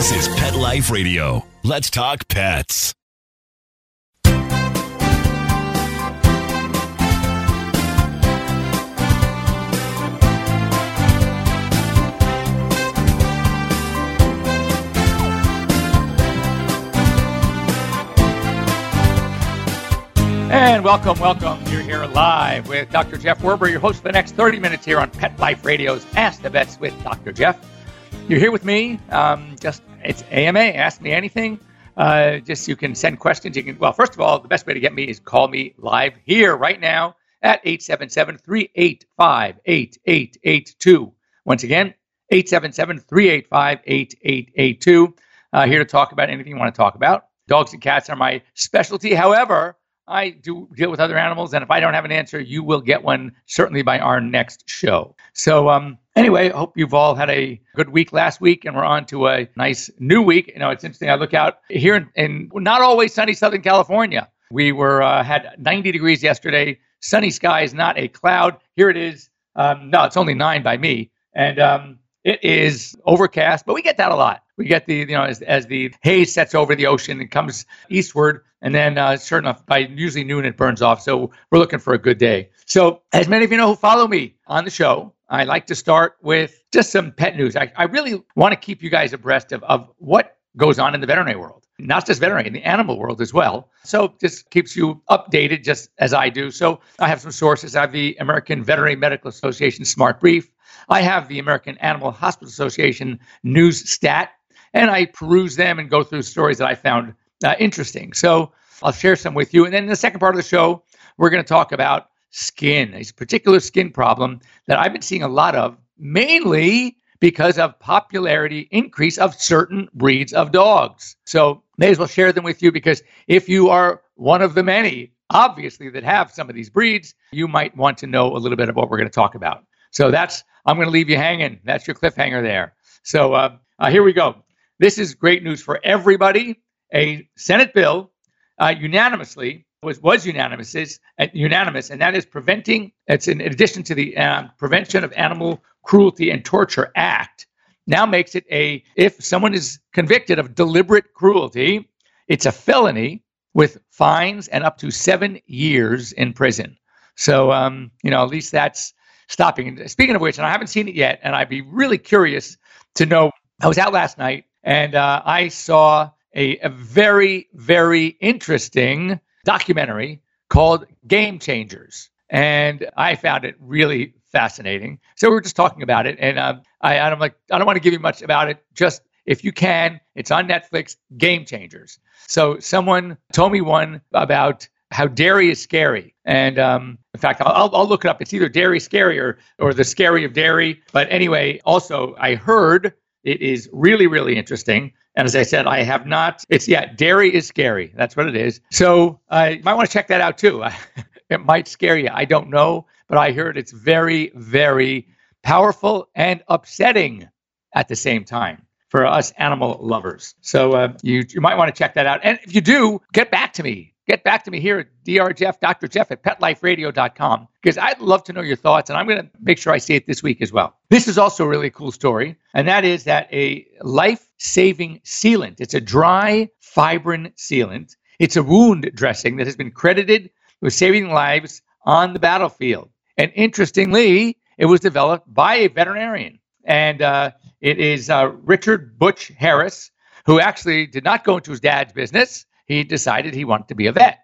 This is Pet Life Radio. Let's talk pets. And welcome, welcome. You're here live with Dr. Jeff Werber, your host for the next 30 minutes here on Pet Life Radio's Ask the Vets with Dr. Jeff. You're here with me. Um, just it's AMA. Ask me anything. Uh, just you can send questions. You can. Well, first of all, the best way to get me is call me live here right now at 877-385-8882. Once again, 877-385-8882. Uh, here to talk about anything you want to talk about. Dogs and cats are my specialty. However, I do deal with other animals, and if I don't have an answer, you will get one certainly by our next show. So, um, anyway, I hope you've all had a good week last week, and we're on to a nice new week. You know, it's interesting. I look out here in, in not always sunny Southern California. We were uh, had 90 degrees yesterday, sunny skies, not a cloud. Here it is. Um, no, it's only nine by me, and um, it is overcast, but we get that a lot. We get the, you know, as, as the haze sets over the ocean and comes eastward, and then uh, sure enough, by usually noon it burns off. So we're looking for a good day. So, as many of you know who follow me on the show, I like to start with just some pet news. I, I really want to keep you guys abreast of, of what goes on in the veterinary world, not just veterinary, in the animal world as well. So just keeps you updated, just as I do. So I have some sources. I have the American Veterinary Medical Association Smart Brief. I have the American Animal Hospital Association News Stat, and I peruse them and go through stories that I found uh, interesting. So I'll share some with you. And then in the second part of the show, we're going to talk about skin, a particular skin problem that I've been seeing a lot of, mainly because of popularity increase of certain breeds of dogs. So may as well share them with you because if you are one of the many, obviously, that have some of these breeds, you might want to know a little bit of what we're going to talk about. So that's, I'm going to leave you hanging. That's your cliffhanger there. So uh, uh, here we go. This is great news for everybody. A Senate bill uh, unanimously was was unanimous is uh, unanimous, and that is preventing. It's in addition to the um, Prevention of Animal Cruelty and Torture Act. Now makes it a if someone is convicted of deliberate cruelty, it's a felony with fines and up to seven years in prison. So um, you know at least that's stopping. Speaking of which, and I haven't seen it yet, and I'd be really curious to know. I was out last night and uh, I saw a, a very, very interesting documentary called Game Changers. And I found it really fascinating. So we were just talking about it, and um, I, I'm like, I don't want to give you much about it. Just if you can, it's on Netflix. Game Changers. So someone told me one about how dairy is scary, and um, in fact, I'll, I'll look it up. It's either dairy scary or or the scary of dairy. But anyway, also I heard it is really, really interesting. And as I said, I have not, it's, yeah, dairy is scary. That's what it is. So uh, you might want to check that out too. it might scare you. I don't know, but I heard it's very, very powerful and upsetting at the same time for us animal lovers. So uh, you, you might want to check that out. And if you do, get back to me get back to me here at Dr. Jeff, Dr. Jeff at PetLifeRadio.com because I'd love to know your thoughts and I'm going to make sure I see it this week as well. This is also a really cool story, and that is that a life saving sealant, it's a dry fibrin sealant, it's a wound dressing that has been credited with saving lives on the battlefield. And interestingly, it was developed by a veterinarian. And uh, it is uh, Richard Butch Harris, who actually did not go into his dad's business he decided he wanted to be a vet.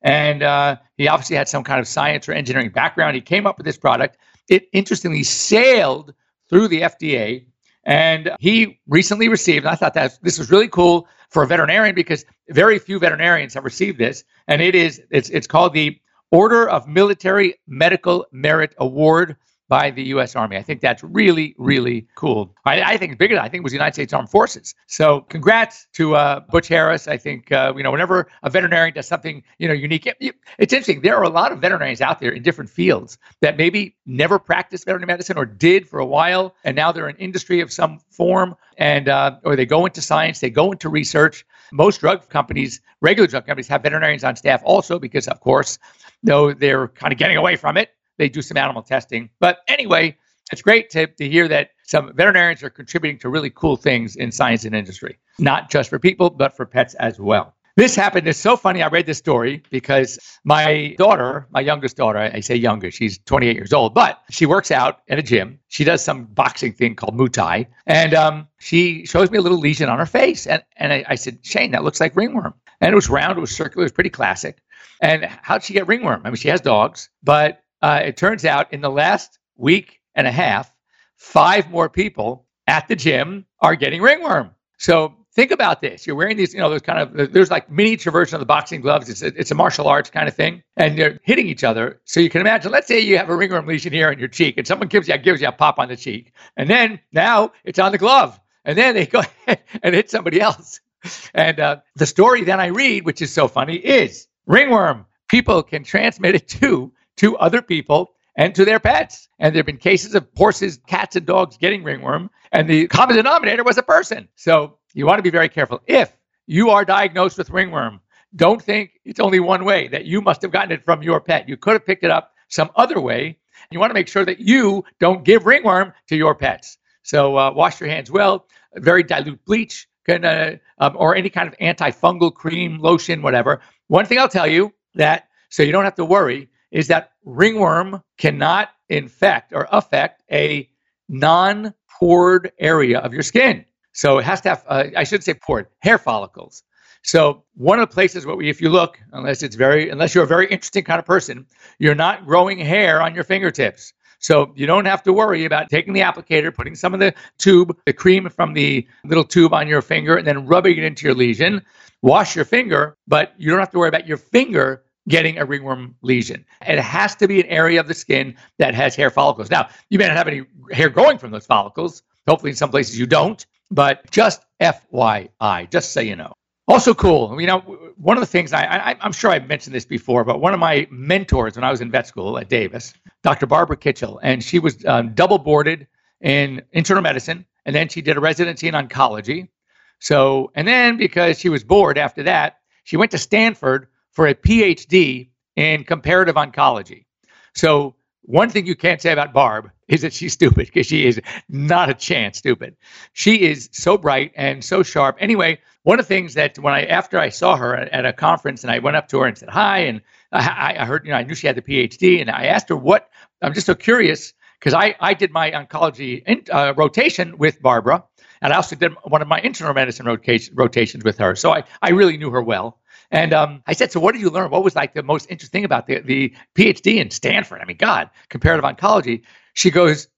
And uh, he obviously had some kind of science or engineering background. He came up with this product. It interestingly sailed through the FDA. And he recently received, I thought that this was really cool for a veterinarian because very few veterinarians have received this. And it is, it's, it's called the Order of Military Medical Merit Award by the U.S. Army. I think that's really, really cool. I, I think bigger. than I think was the United States Armed Forces. So, congrats to uh, Butch Harris. I think uh, you know whenever a veterinarian does something you know unique, it, it's interesting. There are a lot of veterinarians out there in different fields that maybe never practiced veterinary medicine or did for a while, and now they're in industry of some form, and uh, or they go into science, they go into research. Most drug companies, regular drug companies, have veterinarians on staff also because, of course, though they're kind of getting away from it they do some animal testing. But anyway, it's great to, to hear that some veterinarians are contributing to really cool things in science and industry, not just for people, but for pets as well. This happened. It's so funny. I read this story because my daughter, my youngest daughter, I say younger, she's 28 years old, but she works out in a gym. She does some boxing thing called Muay Thai. And um, she shows me a little lesion on her face. And, and I, I said, Shane, that looks like ringworm. And it was round, it was circular, it was pretty classic. And how'd she get ringworm? I mean, she has dogs, but uh, it turns out in the last week and a half, five more people at the gym are getting ringworm. So think about this. You're wearing these, you know, those kind of, there's like miniature version of the boxing gloves. It's a, it's a martial arts kind of thing. And they're hitting each other. So you can imagine, let's say you have a ringworm lesion here on your cheek and someone gives you, gives you a pop on the cheek. And then now it's on the glove. And then they go and hit somebody else. And uh, the story that I read, which is so funny, is ringworm. People can transmit it to to other people and to their pets. And there have been cases of horses, cats, and dogs getting ringworm, and the common denominator was a person. So you want to be very careful. If you are diagnosed with ringworm, don't think it's only one way that you must have gotten it from your pet. You could have picked it up some other way. You want to make sure that you don't give ringworm to your pets. So uh, wash your hands well. Very dilute bleach can, uh, um, or any kind of antifungal cream, lotion, whatever. One thing I'll tell you that so you don't have to worry is that ringworm cannot infect or affect a non-pored area of your skin. So it has to have, uh, I shouldn't say pored, hair follicles. So one of the places where we, if you look, unless it's very, unless you're a very interesting kind of person, you're not growing hair on your fingertips. So you don't have to worry about taking the applicator, putting some of the tube, the cream from the little tube on your finger, and then rubbing it into your lesion. Wash your finger, but you don't have to worry about your finger getting a ringworm lesion. It has to be an area of the skin that has hair follicles. Now, you may not have any hair growing from those follicles. Hopefully, in some places you don't, but just FYI, just so you know. Also, cool. You know, one of the things I, I I'm sure I've mentioned this before, but one of my mentors when I was in vet school at Davis, Dr. Barbara Kitchell, and she was um, double boarded in internal medicine, and then she did a residency in oncology. So, and then because she was bored after that, she went to Stanford for a PhD in comparative oncology. So, one thing you can't say about Barb is that she's stupid because she is not a chance stupid. She is so bright and so sharp. Anyway, one of the things that when I after I saw her at a conference and I went up to her and said hi and I, I heard you know I knew she had the PhD and I asked her what I'm just so curious because I I did my oncology in, uh, rotation with Barbara and I also did one of my internal medicine rotation, rotations with her. So I I really knew her well. And um, I said, so what did you learn? What was like the most interesting about the, the PhD in Stanford? I mean, God, comparative oncology. She goes,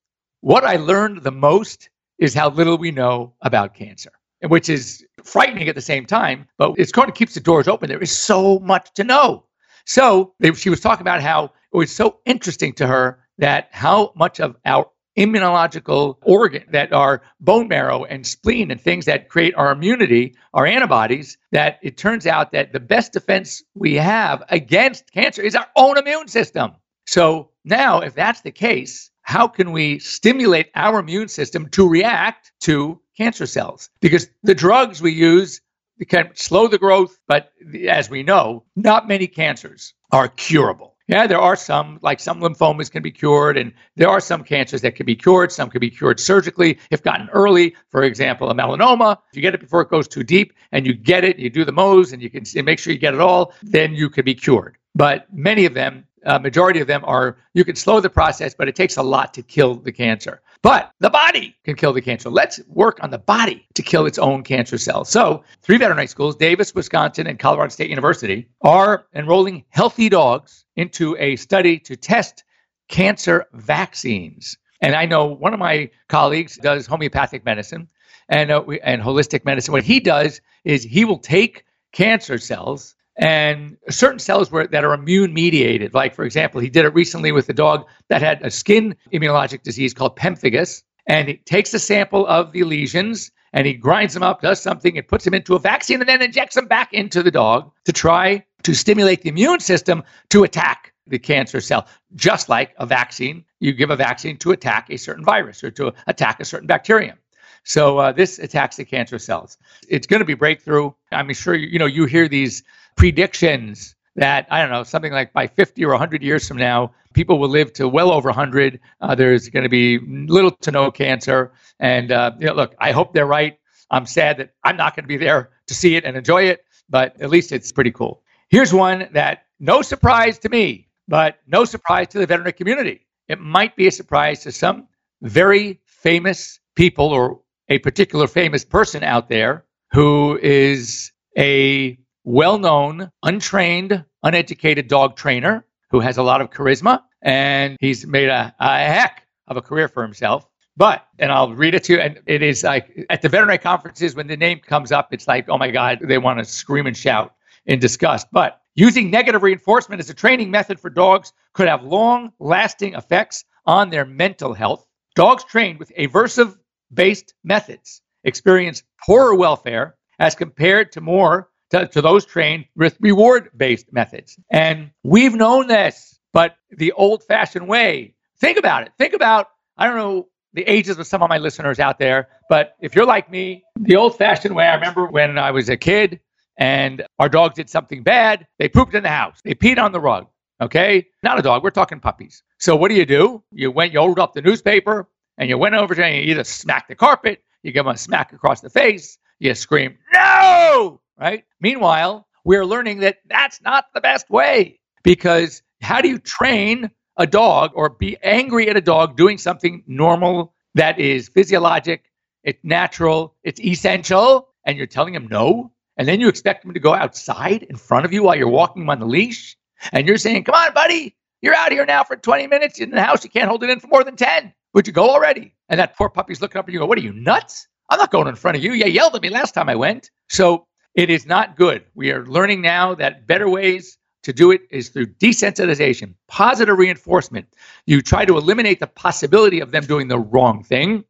what I learned the most is how little we know about cancer, which is frightening at the same time, but it's going to keep the doors open. There is so much to know. So she was talking about how it was so interesting to her that how much of our immunological organ that are bone marrow and spleen and things that create our immunity, our antibodies, that it turns out that the best defense we have against cancer is our own immune system. So now, if that's the case, how can we stimulate our immune system to react to cancer cells? Because the drugs we use can slow the growth, but as we know, not many cancers are curable. Yeah, there are some, like some lymphomas can be cured, and there are some cancers that can be cured. Some can be cured surgically if gotten early. For example, a melanoma, if you get it before it goes too deep and you get it, you do the Mohs and you can make sure you get it all, then you can be cured. But many of them, a majority of them are, you can slow the process, but it takes a lot to kill the cancer. But the body can kill the cancer. Let's work on the body to kill its own cancer cells. So, three veterinary schools, Davis, Wisconsin, and Colorado State University, are enrolling healthy dogs into a study to test cancer vaccines. And I know one of my colleagues does homeopathic medicine and, uh, and holistic medicine. What he does is he will take cancer cells and certain cells were, that are immune mediated. Like, for example, he did it recently with a dog that had a skin immunologic disease called pemphigus. And he takes a sample of the lesions and he grinds them up, does something, and puts them into a vaccine and then injects them back into the dog to try to stimulate the immune system to attack the cancer cell. Just like a vaccine, you give a vaccine to attack a certain virus or to attack a certain bacterium. So uh, this attacks the cancer cells. It's going to be breakthrough. I'm sure you, you know you hear these predictions that, I don't know, something like by 50 or 100 years from now, people will live to well over 100. Uh, there's going to be little to no cancer. And uh, you know, look, I hope they're right. I'm sad that I'm not going to be there to see it and enjoy it, but at least it's pretty cool. Here's one that no surprise to me, but no surprise to the veterinary community. It might be a surprise to some very famous people or a particular famous person out there who is a well known, untrained, uneducated dog trainer who has a lot of charisma and he's made a, a heck of a career for himself. But, and I'll read it to you, and it is like at the veterinary conferences, when the name comes up, it's like, oh my God, they want to scream and shout in disgust. But using negative reinforcement as a training method for dogs could have long lasting effects on their mental health. Dogs trained with aversive based methods experience poorer welfare as compared to more to, to those trained with reward based methods. And we've known this, but the old fashioned way, think about it. Think about, I don't know the ages of some of my listeners out there, but if you're like me, the old fashioned way, I remember when I was a kid and our dog did something bad, they pooped in the house, they peed on the rug. Okay, not a dog. We're talking puppies. So what do you do? You went, you rolled up the newspaper, and you went over to and you either smack the carpet, you give them a smack across the face, you scream no, right? Meanwhile, we're learning that that's not the best way because how do you train a dog or be angry at a dog doing something normal that is physiologic, it's natural, it's essential, and you're telling him no? And then you expect him to go outside in front of you while you're walking him on the leash? And you're saying, come on, buddy, you're out here now for 20 minutes in the house. You can't hold it in for more than 10. Would you go already? And that poor puppy's looking up at you go, what are you, nuts? I'm not going in front of you. You yelled at me last time I went. So it is not good. We are learning now that better ways to do it is through desensitization, positive reinforcement. You try to eliminate the possibility of them doing the wrong thing.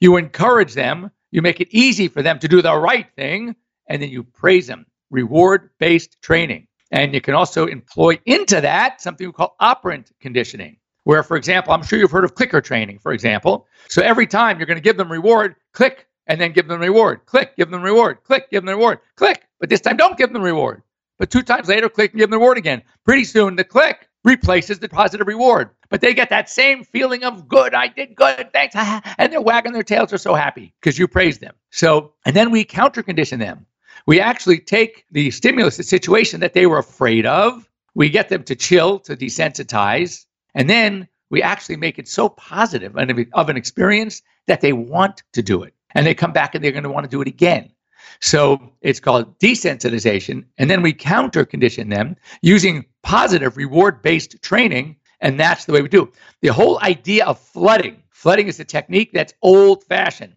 You encourage them. You make it easy for them to do the right thing. And then you praise them. Reward based training. And you can also employ into that something we call operant conditioning, where, for example, I'm sure you've heard of clicker training, for example. So every time you're going to give them reward, click, and then give them reward, click, give them reward, click, give them reward, click. But this time, don't give them reward. But two times later, click and give them reward again. Pretty soon, the click replaces the positive reward. But they get that same feeling of good, I did good, thanks. And they're wagging their tails, they're so happy because you praised them. So, and then we counter condition them. We actually take the stimulus, the situation that they were afraid of, we get them to chill, to desensitize, and then we actually make it so positive of an experience that they want to do it. And they come back and they're going to want to do it again. So it's called desensitization. And then we counter condition them using positive reward based training. And that's the way we do. The whole idea of flooding, flooding is a technique that's old fashioned.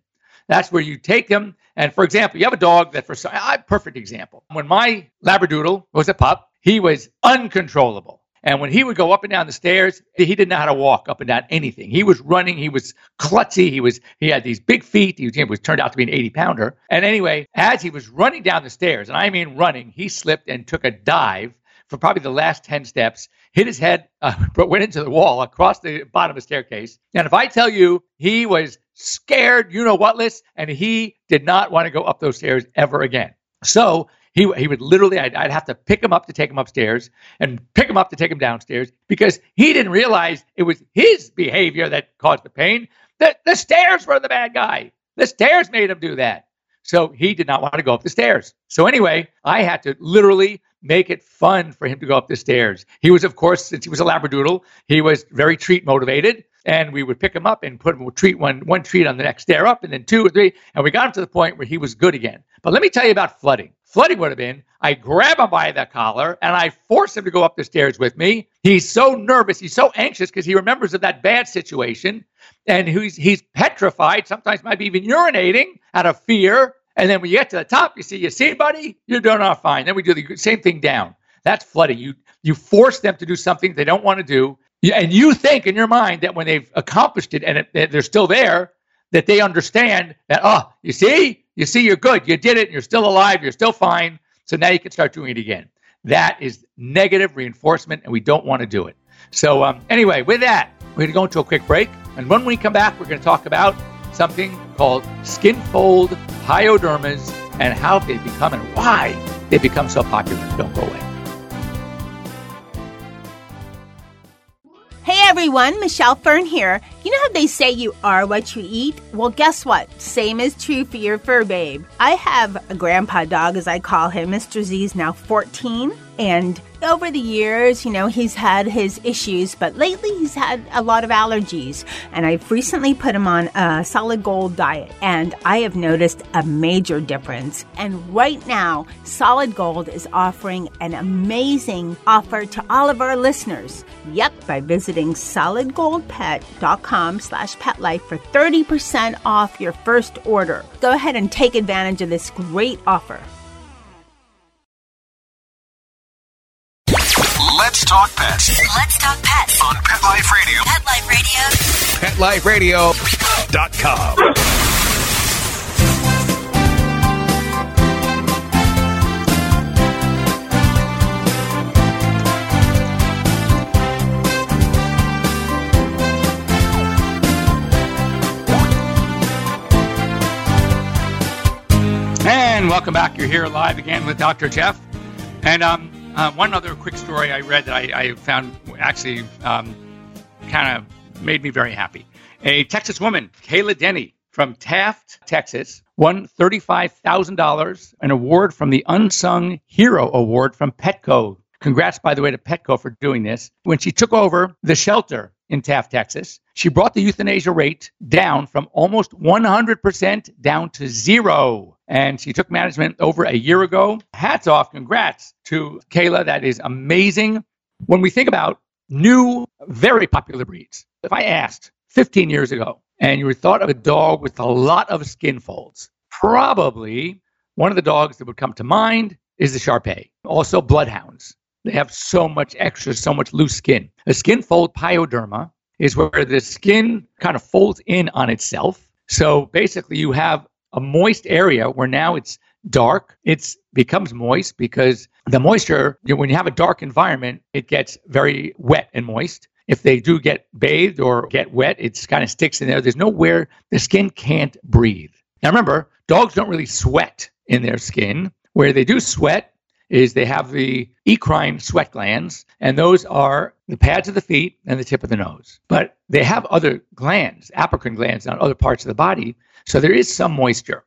That's where you take them. And for example, you have a dog that, for a perfect example, when my Labradoodle was a pup, he was uncontrollable. And when he would go up and down the stairs, he didn't know how to walk up and down anything. He was running. He was klutzy. He was he had these big feet. He was, he was turned out to be an 80 pounder. And anyway, as he was running down the stairs, and I mean running, he slipped and took a dive for probably the last 10 steps, hit his head, uh, went into the wall across the bottom of the staircase. And if I tell you he was scared, you know what, Liz, and he did not want to go up those stairs ever again. So he, he would literally, I'd, I'd have to pick him up to take him upstairs and pick him up to take him downstairs because he didn't realize it was his behavior that caused the pain. The, the stairs were the bad guy. The stairs made him do that. So he did not want to go up the stairs. So anyway, I had to literally make it fun for him to go up the stairs. He was, of course, since he was a Labradoodle, he was very treat motivated. And we would pick him up and put him treat one one treat on the next stair up, and then two or three, and we got him to the point where he was good again. But let me tell you about flooding. Flooding would have been I grab him by the collar and I force him to go up the stairs with me. He's so nervous, he's so anxious because he remembers of that bad situation, and he's he's petrified. Sometimes might be even urinating out of fear. And then when you get to the top, you see, you see, buddy, you're doing all fine. Then we do the same thing down. That's flooding. You you force them to do something they don't want to do, and you think in your mind that when they've accomplished it and it, they're still there, that they understand that. Oh, you see, you see, you're good. You did it. You're still alive. You're still fine. So now you can start doing it again. That is negative reinforcement, and we don't want to do it. So um, anyway, with that, we're going to go into a quick break, and when we come back, we're going to talk about something called skin fold pyodermas and how they become and why they become so popular. Don't go away. Everyone, Michelle Fern here. You know how they say you are what you eat? Well, guess what? Same is true for your fur babe. I have a grandpa dog, as I call him. Mr. Z is now 14, and over the years, you know, he's had his issues, but lately he's had a lot of allergies. And I've recently put him on a solid gold diet, and I have noticed a major difference. And right now, Solid Gold is offering an amazing offer to all of our listeners. Yep, by visiting solidgoldpet.com slash petlife for 30% off your first order. Go ahead and take advantage of this great offer. Talk pets Let's talk pets. on Pet Life Radio. Pet Life Radio. PetLifeRadio.com. And welcome back. You're here live again with Dr. Jeff. And um, uh, one other quick story I read that I, I found actually um, kind of made me very happy. A Texas woman, Kayla Denny from Taft, Texas, won $35,000, an award from the Unsung Hero Award from Petco. Congrats, by the way, to Petco for doing this. When she took over the shelter in Taft, Texas, she brought the euthanasia rate down from almost 100% down to zero. And she took management over a year ago. Hats off, congrats to Kayla. That is amazing. When we think about new, very popular breeds, if I asked 15 years ago and you were thought of a dog with a lot of skin folds, probably one of the dogs that would come to mind is the Shar Pei. Also, bloodhounds. They have so much extra, so much loose skin. A skin fold pyoderma is where the skin kind of folds in on itself. So basically, you have a moist area where now it's dark. It becomes moist because the moisture, when you have a dark environment, it gets very wet and moist. If they do get bathed or get wet, it kind of sticks in there. There's nowhere the skin can't breathe. Now remember, dogs don't really sweat in their skin. Where they do sweat is they have the eccrine sweat glands, and those are the pads of the feet and the tip of the nose. But they have other glands, apocrine glands on other parts of the body, so there is some moisture.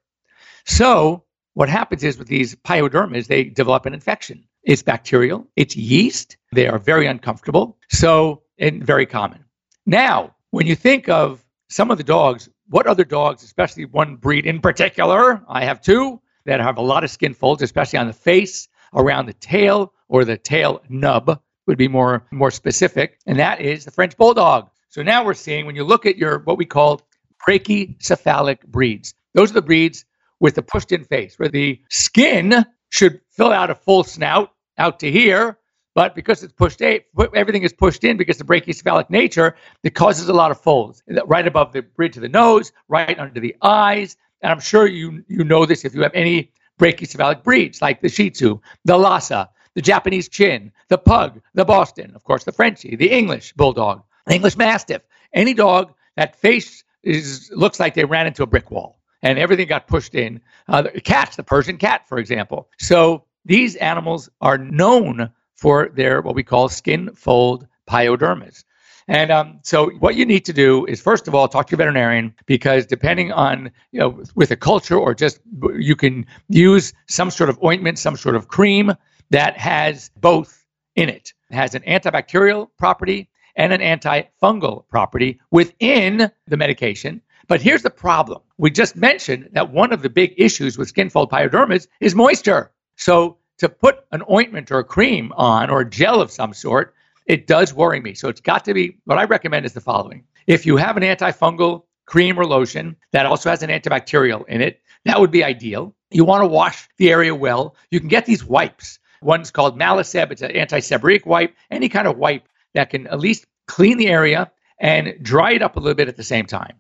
So what happens is with these pyodermas, they develop an infection. It's bacterial, it's yeast. They are very uncomfortable, so and very common. Now, when you think of some of the dogs, what other dogs, especially one breed in particular, I have two that have a lot of skin folds, especially on the face, around the tail, or the tail nub would be more more specific, and that is the French bulldog. So now we're seeing when you look at your what we call brachycephalic breeds. Those are the breeds with the pushed in face, where the skin should fill out a full snout out to here, but because it's pushed in, everything is pushed in because the brachycephalic nature, it causes a lot of folds right above the bridge of the nose, right under the eyes. And I'm sure you you know this if you have any brachycephalic breeds like the Shih Tzu, the Lhasa, the Japanese Chin, the Pug, the Boston, of course, the Frenchie, the English Bulldog, the English Mastiff. Any dog that face is looks like they ran into a brick wall and everything got pushed in. Uh, the cats, the Persian cat, for example. So these animals are known for their what we call skin fold pyodermas. And um, so, what you need to do is, first of all, talk to your veterinarian because depending on, you know, with a culture or just you can use some sort of ointment, some sort of cream that has both in it. It has an antibacterial property and an antifungal property within the medication. But here's the problem. We just mentioned that one of the big issues with skin fold pyodermas is moisture. So, to put an ointment or a cream on or a gel of some sort, it does worry me. So it's got to be what I recommend is the following. If you have an antifungal cream or lotion that also has an antibacterial in it, that would be ideal. You want to wash the area well. You can get these wipes. One's called Malaseb, it's an anti-seborrheic wipe, any kind of wipe that can at least clean the area and dry it up a little bit at the same time.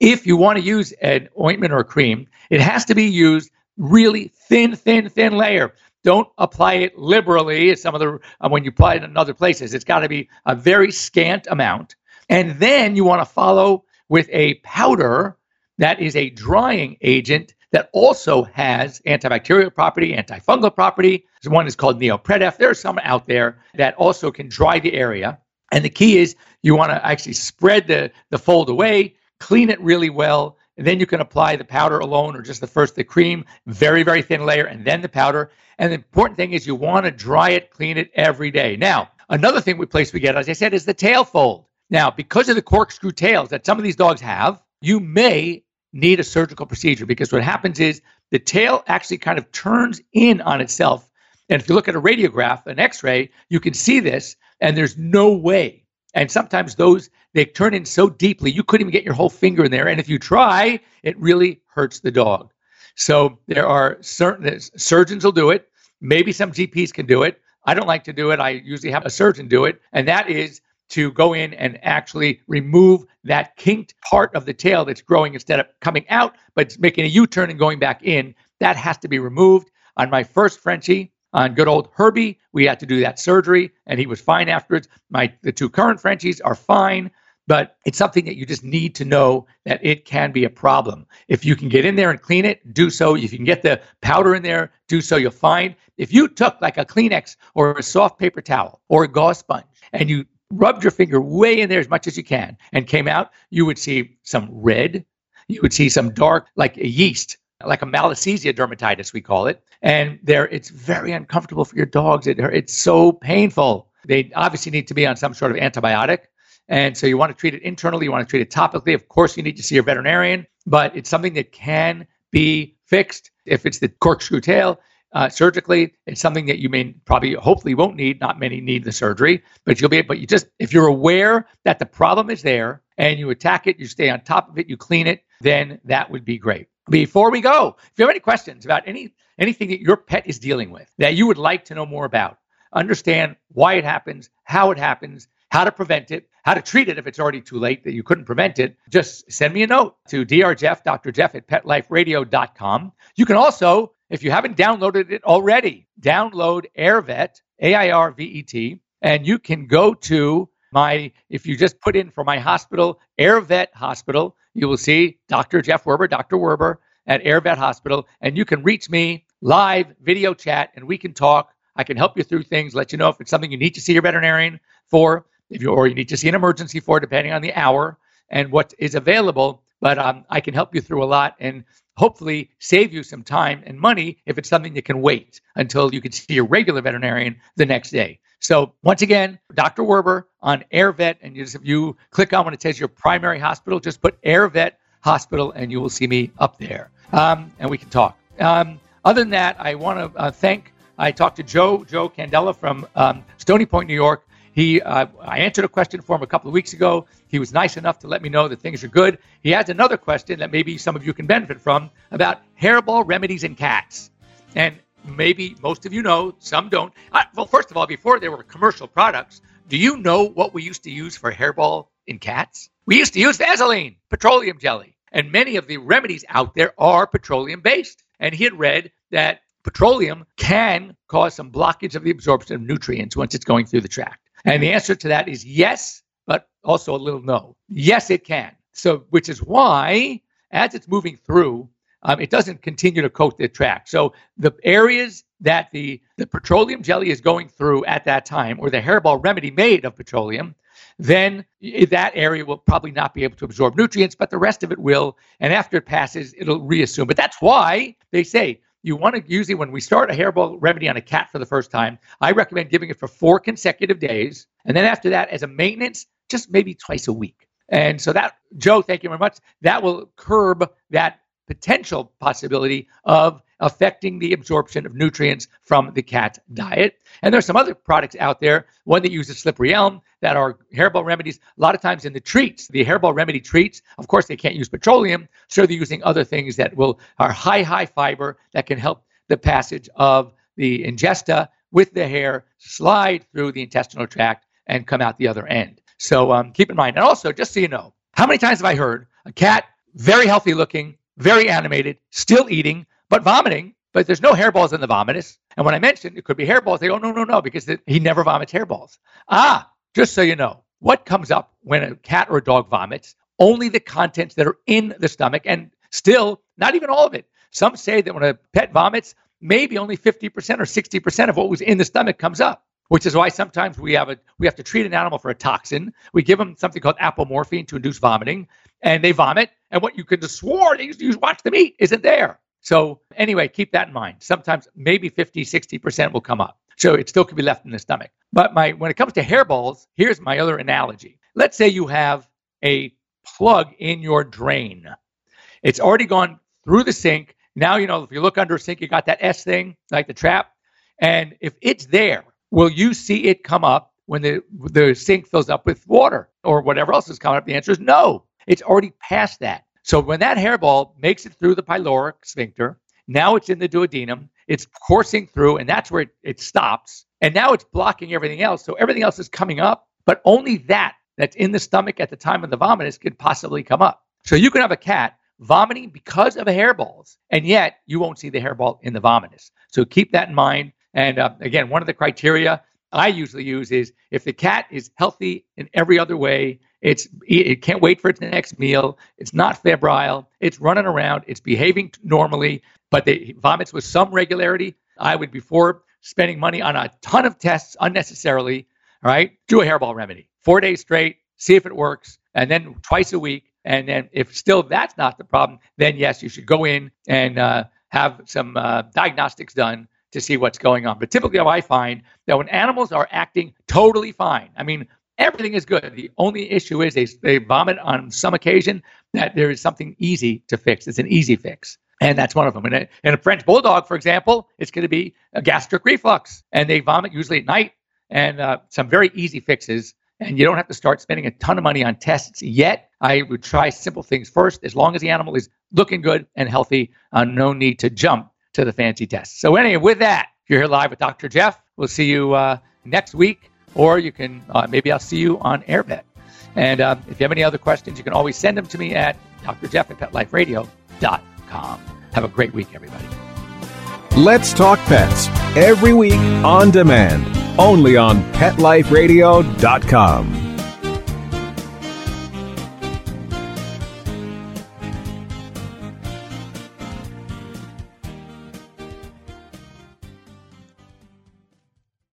If you want to use an ointment or cream, it has to be used really thin, thin, thin layer. Don't apply it liberally some of the uh, when you apply it in other places. It's got to be a very scant amount. And then you want to follow with a powder that is a drying agent that also has antibacterial property, antifungal property. One is called neopredef. There are some out there that also can dry the area. And the key is you want to actually spread the, the fold away, clean it really well, then you can apply the powder alone or just the first the cream, very, very thin layer, and then the powder. And the important thing is you want to dry it, clean it every day. Now, another thing we place we get, as I said, is the tail fold. Now, because of the corkscrew tails that some of these dogs have, you may need a surgical procedure because what happens is the tail actually kind of turns in on itself. And if you look at a radiograph, an x ray, you can see this, and there's no way. And sometimes those, they turn in so deeply, you couldn't even get your whole finger in there. And if you try, it really hurts the dog. So there are certain surgeons will do it. Maybe some GPs can do it. I don't like to do it. I usually have a surgeon do it. And that is to go in and actually remove that kinked part of the tail that's growing instead of coming out, but making a U turn and going back in. That has to be removed. On my first Frenchie, on good old Herbie, we had to do that surgery, and he was fine afterwards. My the two current Frenchies are fine, but it's something that you just need to know that it can be a problem. If you can get in there and clean it, do so. If you can get the powder in there, do so. You'll find if you took like a Kleenex or a soft paper towel or a gauze sponge and you rubbed your finger way in there as much as you can and came out, you would see some red. You would see some dark, like a yeast, like a malassezia dermatitis, we call it. And there, it's very uncomfortable for your dogs. It, it's so painful. They obviously need to be on some sort of antibiotic. And so you want to treat it internally, you want to treat it topically. Of course, you need to see your veterinarian, but it's something that can be fixed. If it's the corkscrew tail, uh, surgically. It's something that you may probably, hopefully, won't need. Not many need the surgery, but you'll be. But you just, if you're aware that the problem is there and you attack it, you stay on top of it, you clean it, then that would be great. Before we go, if you have any questions about any anything that your pet is dealing with that you would like to know more about, understand why it happens, how it happens, how to prevent it, how to treat it if it's already too late that you couldn't prevent it, just send me a note to drjeff, Dr. Jeff at petliferadio.com. You can also if you haven't downloaded it already, download AirVet, A I R V E T, and you can go to my, if you just put in for my hospital, AirVet Hospital, you will see Dr. Jeff Werber, Dr. Werber at AirVet Hospital, and you can reach me live, video chat, and we can talk. I can help you through things, let you know if it's something you need to see your veterinarian for, if you or you need to see an emergency for, depending on the hour and what is available. But um, I can help you through a lot. And hopefully save you some time and money if it's something that can wait until you can see your regular veterinarian the next day. So once again, Dr. Werber on AirVet, and you just, if you click on when it says your primary hospital, just put AirVet Hospital, and you will see me up there, um, and we can talk. Um, other than that, I want to uh, thank. I talked to Joe Joe Candela from um, Stony Point, New York. He, uh, I answered a question for him a couple of weeks ago. He was nice enough to let me know that things are good. He has another question that maybe some of you can benefit from about hairball remedies in cats. And maybe most of you know, some don't. Uh, well, first of all, before there were commercial products, do you know what we used to use for hairball in cats? We used to use Vaseline, petroleum jelly. And many of the remedies out there are petroleum based. And he had read that petroleum can cause some blockage of the absorption of nutrients once it's going through the tract. And the answer to that is yes, but also a little no. Yes, it can. So, which is why, as it's moving through, um, it doesn't continue to coat the track. So, the areas that the, the petroleum jelly is going through at that time, or the hairball remedy made of petroleum, then that area will probably not be able to absorb nutrients, but the rest of it will. And after it passes, it'll reassume. But that's why they say you want to usually when we start a hairball remedy on a cat for the first time, I recommend giving it for four consecutive days, and then after that, as a maintenance, just maybe twice a week. And so that, Joe, thank you very much. That will curb that potential possibility of affecting the absorption of nutrients from the cat diet. And there's some other products out there, one that uses slippery elm that are hairball remedies. A lot of times in the treats, the hairball remedy treats, of course they can't use petroleum, so they're using other things that will are high high fiber that can help the passage of the ingesta with the hair slide through the intestinal tract and come out the other end. So um, keep in mind. And also, just so you know, how many times have I heard a cat, very healthy looking, very animated, still eating, but vomiting, but there's no hairballs in the vomitus. And when I mentioned it could be hairballs, they go, no, no, no, because he never vomits hairballs. Ah, just so you know, what comes up when a cat or a dog vomits? Only the contents that are in the stomach, and still not even all of it. Some say that when a pet vomits, maybe only 50% or 60% of what was in the stomach comes up. which is why sometimes we have a we have to treat an animal for a toxin. We give them something called apomorphine to induce vomiting, and they vomit. And what you could have swore they used to watch them eat isn't there. So anyway, keep that in mind. Sometimes maybe 50, 60% will come up. So it still could be left in the stomach. But my when it comes to hairballs, here's my other analogy. Let's say you have a plug in your drain. It's already gone through the sink. Now, you know, if you look under a sink, you got that S thing, like the trap. And if it's there, will you see it come up when the, the sink fills up with water or whatever else is coming up? The answer is no. It's already past that. So when that hairball makes it through the pyloric sphincter, now it's in the duodenum, it's coursing through, and that's where it, it stops. And now it's blocking everything else. So everything else is coming up, but only that that's in the stomach at the time of the vomitus could possibly come up. So you can have a cat vomiting because of hairballs, and yet you won't see the hairball in the vomitus. So keep that in mind. And uh, again, one of the criteria I usually use is if the cat is healthy in every other way, it's it can't wait for its next meal, it's not febrile, it's running around, it's behaving normally, but it vomits with some regularity. I would before spending money on a ton of tests unnecessarily, all right, do a hairball remedy. Four days straight, see if it works, and then twice a week. And then if still that's not the problem, then yes, you should go in and uh, have some uh, diagnostics done to see what's going on. But typically, I find that when animals are acting totally fine, I mean, everything is good. The only issue is they, they vomit on some occasion that there is something easy to fix. It's an easy fix. And that's one of them. And a, and a French bulldog, for example, it's going to be a gastric reflux. And they vomit usually at night and uh, some very easy fixes. And you don't have to start spending a ton of money on tests yet. I would try simple things first. As long as the animal is looking good and healthy, uh, no need to jump to the fancy tests. So, anyway, with that, you're here live with Dr. Jeff. We'll see you uh, next week, or you can uh, maybe I'll see you on AirVet. And uh, if you have any other questions, you can always send them to me at drjeff at petliferadio.com. Have a great week, everybody. Let's Talk Pets every week on demand, only on PetLifeRadio.com.